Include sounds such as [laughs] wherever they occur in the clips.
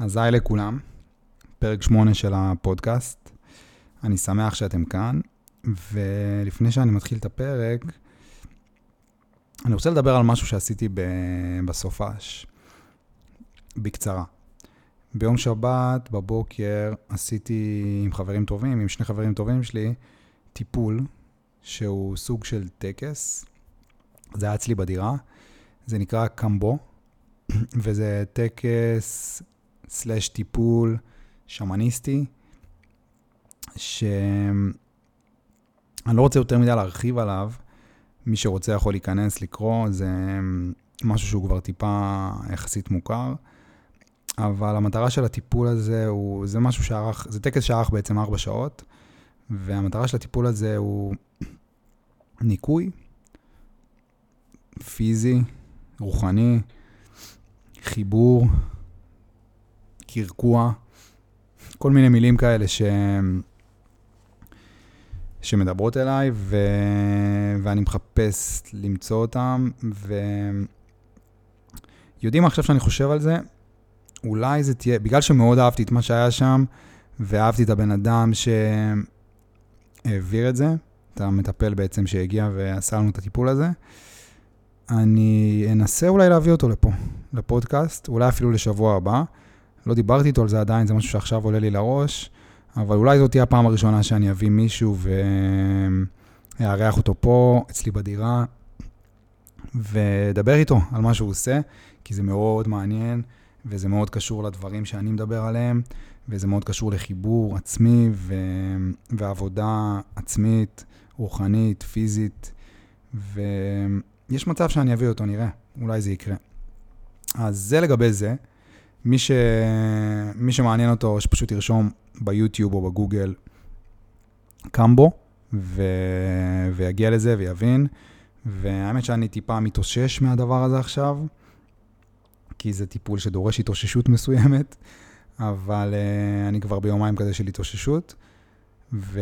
אז היי לכולם, פרק 8 של הפודקאסט. אני שמח שאתם כאן, ולפני שאני מתחיל את הפרק, אני רוצה לדבר על משהו שעשיתי בסופש, בקצרה. ביום שבת בבוקר עשיתי עם חברים טובים, עם שני חברים טובים שלי, טיפול שהוא סוג של טקס. זה היה אצלי בדירה, זה נקרא קמבו, [clears throat] וזה טקס סלאש טיפול שמניסטי, שאני לא רוצה יותר מדי להרחיב עליו, מי שרוצה יכול להיכנס, לקרוא, זה משהו שהוא כבר טיפה יחסית מוכר, אבל המטרה של הטיפול הזה הוא, זה משהו שערך, זה טקס שערך בעצם ארבע שעות, והמטרה של הטיפול הזה הוא ניקוי פיזי, רוחני, חיבור, קרקוע, כל מיני מילים כאלה ש... שמדברות אליי, ו... ואני מחפש למצוא אותם, ויודעים עכשיו שאני חושב על זה, אולי זה תהיה, בגלל שמאוד אהבתי את מה שהיה שם, ואהבתי את הבן אדם שהעביר את זה, את המטפל בעצם שהגיע ועשה לנו את הטיפול הזה, אני אנסה אולי להביא אותו לפה, לפודקאסט, אולי אפילו לשבוע הבא. לא דיברתי איתו על זה עדיין, זה משהו שעכשיו עולה לי לראש, אבל אולי זאת תהיה הפעם הראשונה שאני אביא מישהו ואארח אותו פה, אצלי בדירה, ודבר איתו על מה שהוא עושה, כי זה מאוד מעניין, וזה מאוד קשור לדברים שאני מדבר עליהם, וזה מאוד קשור לחיבור עצמי ו... ועבודה עצמית, רוחנית, פיזית, ויש מצב שאני אביא אותו, נראה, אולי זה יקרה. אז זה לגבי זה. מי, ש... מי שמעניין אותו, שפשוט ירשום ביוטיוב או בגוגל קמבו, ו... ויגיע לזה ויבין. והאמת שאני טיפה מתאושש מהדבר הזה עכשיו, כי זה טיפול שדורש התאוששות [laughs] מסוימת, אבל uh, אני כבר ביומיים כזה של התאוששות. ו...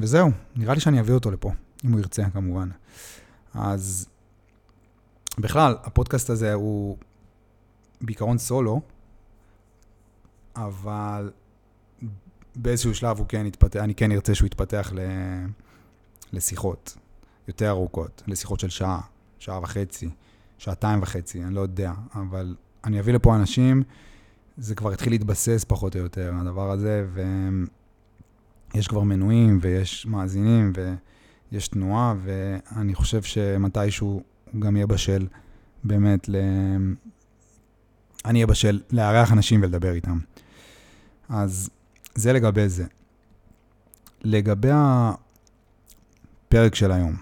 וזהו, נראה לי שאני אביא אותו לפה, אם הוא ירצה כמובן. אז בכלל, הפודקאסט הזה הוא בעיקרון סולו, אבל באיזשהו שלב הוא כן יתפתח, אני כן ארצה שהוא יתפתח ל... לשיחות יותר ארוכות, לשיחות של שעה, שעה וחצי, שעתיים וחצי, אני לא יודע, אבל אני אביא לפה אנשים, זה כבר התחיל להתבסס פחות או יותר, הדבר הזה, ויש כבר מנויים ויש מאזינים ויש תנועה, ואני חושב שמתישהו גם יהיה בשל באמת ל... אני אהיה בשל לארח אנשים ולדבר איתם. אז זה לגבי זה. לגבי הפרק של היום.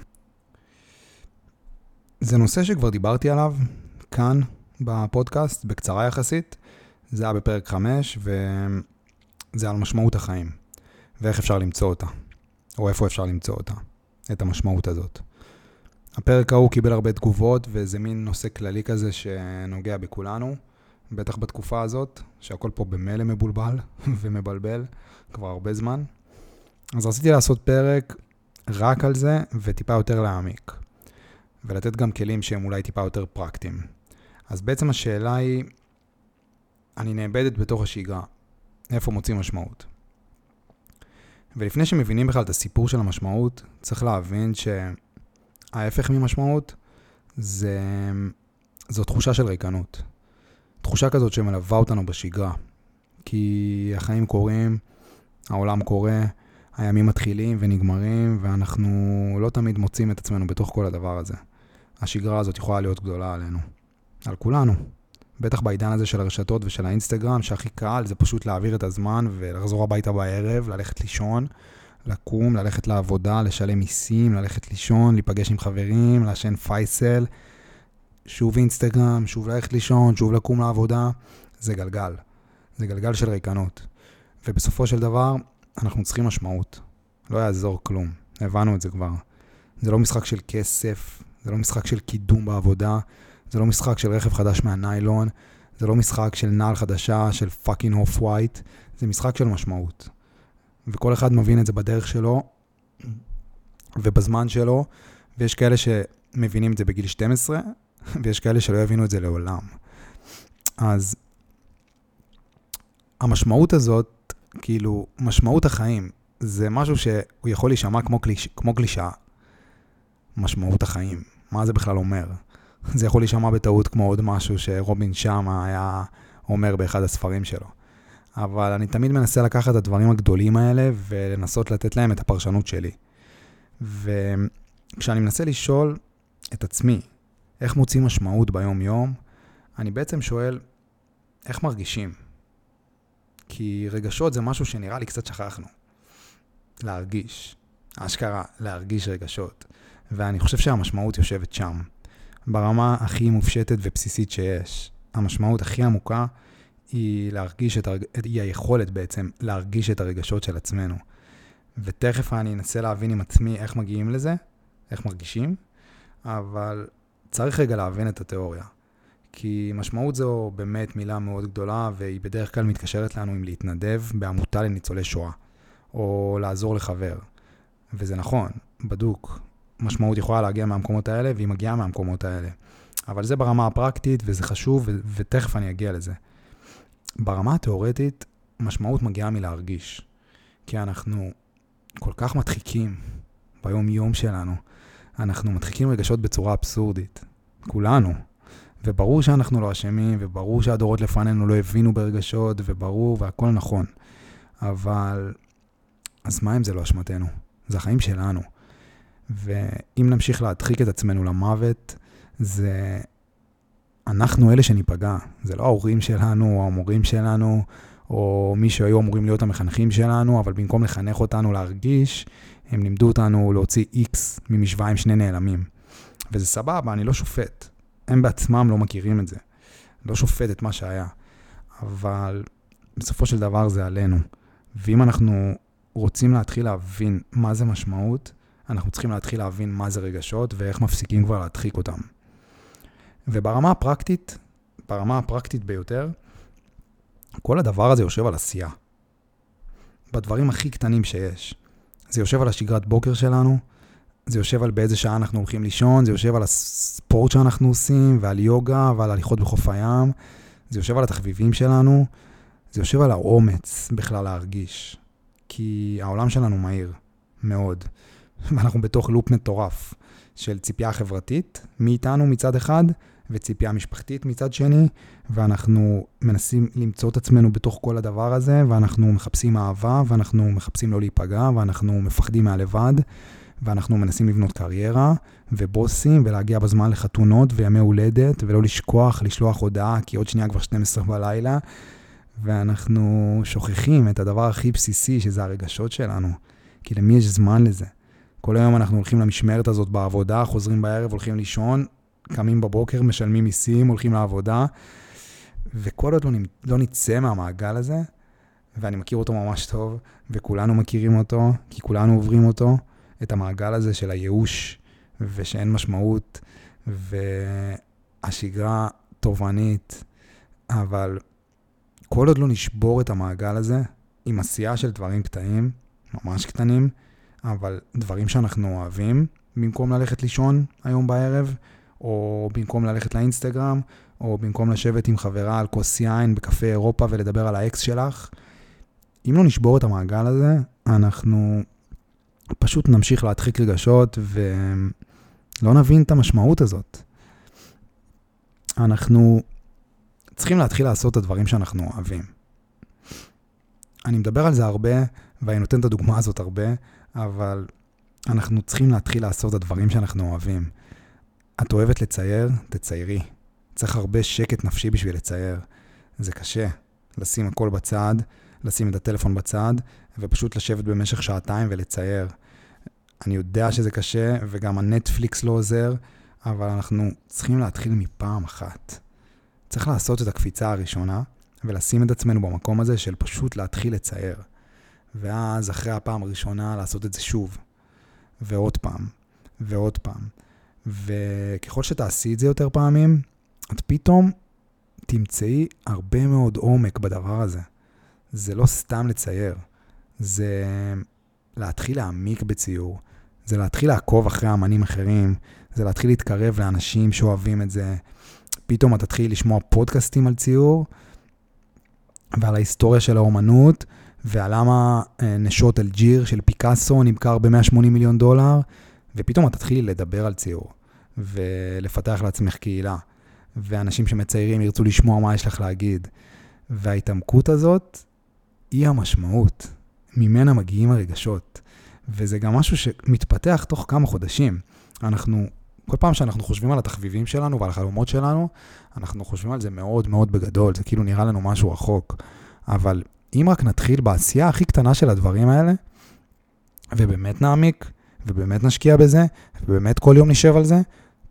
זה נושא שכבר דיברתי עליו כאן בפודקאסט, בקצרה יחסית. זה היה בפרק 5, וזה על משמעות החיים, ואיך אפשר למצוא אותה, או איפה אפשר למצוא אותה, את המשמעות הזאת. הפרק ההוא קיבל הרבה תגובות, וזה מין נושא כללי כזה שנוגע בכולנו. בטח בתקופה הזאת, שהכל פה במילא מבולבל [laughs] ומבלבל כבר הרבה זמן. אז רציתי לעשות פרק רק על זה וטיפה יותר להעמיק. ולתת גם כלים שהם אולי טיפה יותר פרקטיים. אז בעצם השאלה היא, אני נאבדת בתוך השגרה, איפה מוצאים משמעות? ולפני שמבינים בכלל את הסיפור של המשמעות, צריך להבין שההפך ממשמעות זה, זו תחושה של ריקנות. תחושה כזאת שמלווה אותנו בשגרה. כי החיים קורים, העולם קורה, הימים מתחילים ונגמרים, ואנחנו לא תמיד מוצאים את עצמנו בתוך כל הדבר הזה. השגרה הזאת יכולה להיות גדולה עלינו, על כולנו. בטח בעידן הזה של הרשתות ושל האינסטגרם, שהכי קל זה פשוט להעביר את הזמן ולחזור הביתה בערב, ללכת לישון, לקום, ללכת לעבודה, לשלם מיסים, ללכת לישון, להיפגש עם חברים, לעשן פייסל, שוב אינסטגרם, שוב ללכת לישון, שוב לקום לעבודה, זה גלגל. זה גלגל של ריקנות. ובסופו של דבר, אנחנו צריכים משמעות. לא יעזור כלום, הבנו את זה כבר. זה לא משחק של כסף, זה לא משחק של קידום בעבודה, זה לא משחק של רכב חדש מהניילון, זה לא משחק של נעל חדשה, של fucking Off-White, זה משחק של משמעות. וכל אחד מבין את זה בדרך שלו ובזמן שלו, ויש כאלה שמבינים את זה בגיל 12, ויש כאלה שלא יבינו את זה לעולם. אז המשמעות הזאת, כאילו, משמעות החיים, זה משהו שהוא יכול להישמע כמו, קליש, כמו קלישאה. משמעות החיים, מה זה בכלל אומר? זה יכול להישמע בטעות כמו עוד משהו שרובין שמה היה אומר באחד הספרים שלו. אבל אני תמיד מנסה לקחת את הדברים הגדולים האלה ולנסות לתת להם את הפרשנות שלי. וכשאני מנסה לשאול את עצמי איך מוצאים משמעות ביום-יום, אני בעצם שואל, איך מרגישים? כי רגשות זה משהו שנראה לי קצת שכחנו. להרגיש. אשכרה, להרגיש רגשות. ואני חושב שהמשמעות יושבת שם. ברמה הכי מופשטת ובסיסית שיש. המשמעות הכי עמוקה היא להרגיש את, הרג... היא היכולת בעצם להרגיש את הרגשות של עצמנו. ותכף אני אנסה להבין עם עצמי איך מגיעים לזה, איך מרגישים, אבל צריך רגע להבין את התיאוריה. כי משמעות זו באמת מילה מאוד גדולה, והיא בדרך כלל מתקשרת לנו עם להתנדב בעמותה לניצולי שואה, או לעזור לחבר. וזה נכון, בדוק. משמעות יכולה להגיע מהמקומות האלה, והיא מגיעה מהמקומות האלה. אבל זה ברמה הפרקטית, וזה חשוב, ו- ותכף אני אגיע לזה. ברמה התיאורטית, משמעות מגיעה מלהרגיש. כי אנחנו כל כך מדחיקים ביום-יום שלנו. אנחנו מדחיקים רגשות בצורה אבסורדית. כולנו. וברור שאנחנו לא אשמים, וברור שהדורות לפנינו לא הבינו ברגשות, וברור, והכל נכון. אבל, אז מה אם זה לא אשמתנו? זה החיים שלנו. ואם נמשיך להדחיק את עצמנו למוות, זה... אנחנו אלה שניפגע. זה לא ההורים שלנו, או המורים שלנו, או מי שהיו אמורים להיות המחנכים שלנו, אבל במקום לחנך אותנו להרגיש, הם לימדו אותנו להוציא X ממשוואה עם שני נעלמים. וזה סבבה, אני לא שופט. הם בעצמם לא מכירים את זה. לא שופט את מה שהיה. אבל בסופו של דבר זה עלינו. ואם אנחנו רוצים להתחיל להבין מה זה משמעות, אנחנו צריכים להתחיל להבין מה זה רגשות ואיך מפסיקים כבר להדחיק אותם. וברמה הפרקטית, ברמה הפרקטית ביותר, כל הדבר הזה יושב על עשייה. בדברים הכי קטנים שיש. זה יושב על השגרת בוקר שלנו, זה יושב על באיזה שעה אנחנו הולכים לישון, זה יושב על הספורט שאנחנו עושים, ועל יוגה, ועל הליכות בחוף הים, זה יושב על התחביבים שלנו, זה יושב על האומץ בכלל להרגיש. כי העולם שלנו מהיר, מאוד. [laughs] ואנחנו בתוך לופ מטורף של ציפייה חברתית מאיתנו מצד אחד, וציפייה משפחתית מצד שני, ואנחנו מנסים למצוא את עצמנו בתוך כל הדבר הזה, ואנחנו מחפשים אהבה, ואנחנו מחפשים לא להיפגע, ואנחנו מפחדים מהלבד, ואנחנו מנסים לבנות קריירה, ובוסים, ולהגיע בזמן לחתונות וימי הולדת, ולא לשכוח, לשלוח הודעה, כי עוד שנייה כבר 12 בלילה, ואנחנו שוכחים את הדבר הכי בסיסי, שזה הרגשות שלנו. כי למי יש זמן לזה? כל היום אנחנו הולכים למשמרת הזאת בעבודה, חוזרים בערב, הולכים לישון, קמים בבוקר, משלמים מיסים, הולכים לעבודה, וכל עוד לא, לא נצא מהמעגל הזה, ואני מכיר אותו ממש טוב, וכולנו מכירים אותו, כי כולנו עוברים אותו, את המעגל הזה של הייאוש, ושאין משמעות, והשגרה תובענית, אבל כל עוד לא נשבור את המעגל הזה, עם עשייה של דברים קטנים, ממש קטנים, אבל דברים שאנחנו אוהבים, במקום ללכת לישון היום בערב, או במקום ללכת לאינסטגרם, או במקום לשבת עם חברה על כוס יין בקפה אירופה ולדבר על האקס שלך, אם לא נשבור את המעגל הזה, אנחנו פשוט נמשיך להדחיק רגשות ולא נבין את המשמעות הזאת. אנחנו צריכים להתחיל לעשות את הדברים שאנחנו אוהבים. אני מדבר על זה הרבה, ואני נותן את הדוגמה הזאת הרבה, אבל אנחנו צריכים להתחיל לעשות את הדברים שאנחנו אוהבים. את אוהבת לצייר? תציירי. צריך הרבה שקט נפשי בשביל לצייר. זה קשה. לשים הכל בצד, לשים את הטלפון בצד, ופשוט לשבת במשך שעתיים ולצייר. אני יודע שזה קשה, וגם הנטפליקס לא עוזר, אבל אנחנו צריכים להתחיל מפעם אחת. צריך לעשות את הקפיצה הראשונה, ולשים את עצמנו במקום הזה של פשוט להתחיל לצייר. ואז אחרי הפעם הראשונה לעשות את זה שוב, ועוד פעם, ועוד פעם. וככל שתעשי את זה יותר פעמים, את פתאום תמצאי הרבה מאוד עומק בדבר הזה. זה לא סתם לצייר, זה להתחיל להעמיק בציור, זה להתחיל לעקוב אחרי אמנים אחרים, זה להתחיל להתקרב לאנשים שאוהבים את זה. פתאום את תתחילי לשמוע פודקאסטים על ציור, ועל ההיסטוריה של האומנות, ועל למה אה, נשות אלג'יר של פיקאסו נמכר ב-180 מיליון דולר, ופתאום את תתחילי לדבר על ציור, ולפתח לעצמך קהילה, ואנשים שמציירים ירצו לשמוע מה יש לך להגיד. וההתעמקות הזאת היא המשמעות, ממנה מגיעים הרגשות. וזה גם משהו שמתפתח תוך כמה חודשים. אנחנו, כל פעם שאנחנו חושבים על התחביבים שלנו ועל החלומות שלנו, אנחנו חושבים על זה מאוד מאוד בגדול, זה כאילו נראה לנו משהו רחוק. אבל אם רק נתחיל בעשייה הכי קטנה של הדברים האלה, ובאמת נעמיק, ובאמת נשקיע בזה, ובאמת כל יום נשב על זה,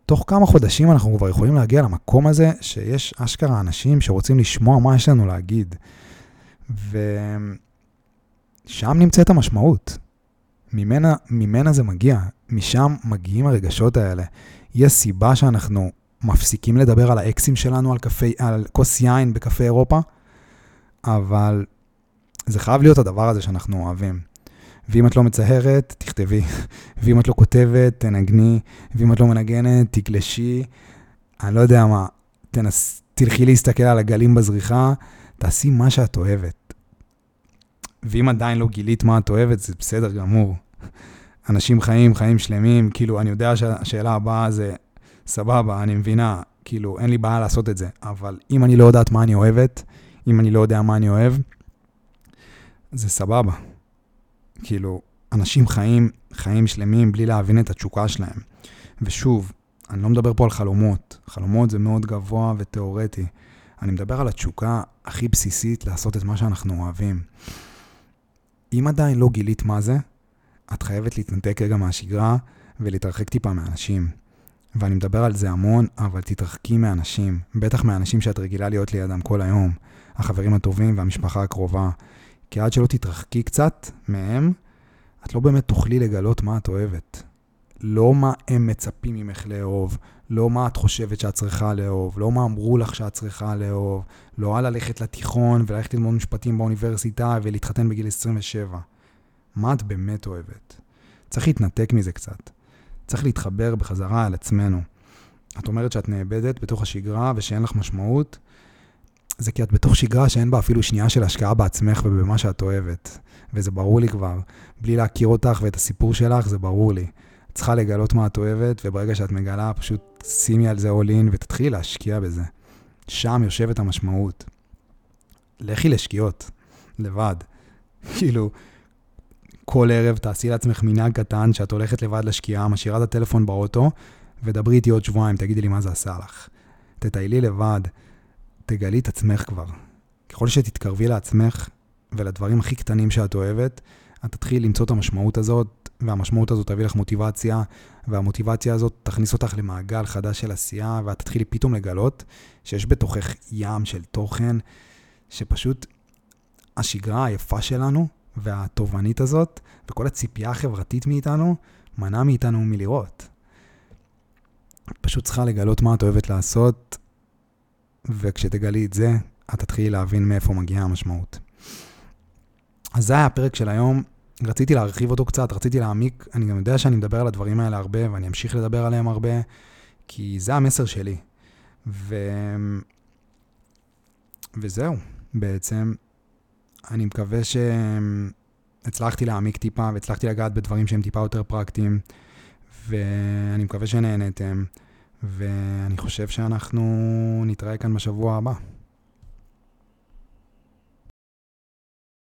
תוך כמה חודשים אנחנו כבר יכולים להגיע למקום הזה שיש אשכרה אנשים שרוצים לשמוע מה יש לנו להגיד. ושם נמצאת המשמעות. ממנה, ממנה זה מגיע, משם מגיעים הרגשות האלה. יש סיבה שאנחנו מפסיקים לדבר על האקסים שלנו על, על כוס יין בקפה אירופה, אבל זה חייב להיות הדבר הזה שאנחנו אוהבים. ואם את לא מצהרת, תכתבי. ואם את לא כותבת, תנגני. ואם את לא מנגנת, תגלשי. אני לא יודע מה, תנס... תלכי להסתכל על הגלים בזריחה, תעשי מה שאת אוהבת. ואם עדיין לא גילית מה את אוהבת, זה בסדר גמור. אנשים חיים, חיים שלמים, כאילו, אני יודע שהשאלה הבאה זה, סבבה, אני מבינה, כאילו, אין לי בעיה לעשות את זה, אבל אם אני לא יודעת מה אני אוהבת, אם אני לא יודע מה אני אוהב, זה סבבה. כאילו, אנשים חיים חיים שלמים בלי להבין את התשוקה שלהם. ושוב, אני לא מדבר פה על חלומות. חלומות זה מאוד גבוה ותיאורטי. אני מדבר על התשוקה הכי בסיסית לעשות את מה שאנחנו אוהבים. אם עדיין לא גילית מה זה, את חייבת להתנתק רגע מהשגרה ולהתרחק טיפה מאנשים. ואני מדבר על זה המון, אבל תתרחקי מאנשים. בטח מאנשים שאת רגילה להיות לידם כל היום. החברים הטובים והמשפחה הקרובה. כי עד שלא תתרחקי קצת מהם, את לא באמת תוכלי לגלות מה את אוהבת. לא מה הם מצפים ממך לאהוב, לא מה את חושבת שאת צריכה לאהוב, לא מה אמרו לך שאת צריכה לאהוב, לא על ללכת לתיכון וללכת ללמוד משפטים באוניברסיטה ולהתחתן בגיל 27. מה את באמת אוהבת? צריך להתנתק מזה קצת. צריך להתחבר בחזרה על עצמנו. את אומרת שאת נאבדת בתוך השגרה ושאין לך משמעות, זה כי את בתוך שגרה שאין בה אפילו שנייה של השקעה בעצמך ובמה שאת אוהבת. וזה ברור לי כבר. בלי להכיר אותך ואת הסיפור שלך, זה ברור לי. את צריכה לגלות מה את אוהבת, וברגע שאת מגלה, פשוט שימי על זה all in ותתחילי להשקיע בזה. שם יושבת המשמעות. לכי לשקיעות, לבד. [laughs] כאילו, כל ערב תעשי לעצמך מנהג קטן שאת הולכת לבד לשקיעה, משאירה את הטלפון באוטו, ודברי איתי עוד שבועיים, תגידי לי מה זה עשה לך. תטיילי לבד, תגלי את עצמך כבר. ככל שתתקרבי לעצמך ולדברים הכי קטנים שאת אוהבת, את תתחיל למצוא את המשמעות הזאת, והמשמעות הזאת תביא לך מוטיבציה, והמוטיבציה הזאת תכניס אותך למעגל חדש של עשייה, ואת תתחילי פתאום לגלות שיש בתוכך ים של תוכן, שפשוט השגרה היפה שלנו, והתובענית הזאת, וכל הציפייה החברתית מאיתנו, מנע מאיתנו מלראות. פשוט צריכה לגלות מה את אוהבת לעשות, וכשתגלי את זה, את תתחילי להבין מאיפה מגיעה המשמעות. אז זה היה הפרק של היום. רציתי להרחיב אותו קצת, רציתי להעמיק. אני גם יודע שאני מדבר על הדברים האלה הרבה, ואני אמשיך לדבר עליהם הרבה, כי זה המסר שלי. ו... וזהו, בעצם. אני מקווה שהצלחתי להעמיק טיפה, והצלחתי לגעת בדברים שהם טיפה יותר פרקטיים, ואני מקווה שנהנתם. ואני חושב שאנחנו נתראה כאן בשבוע הבא.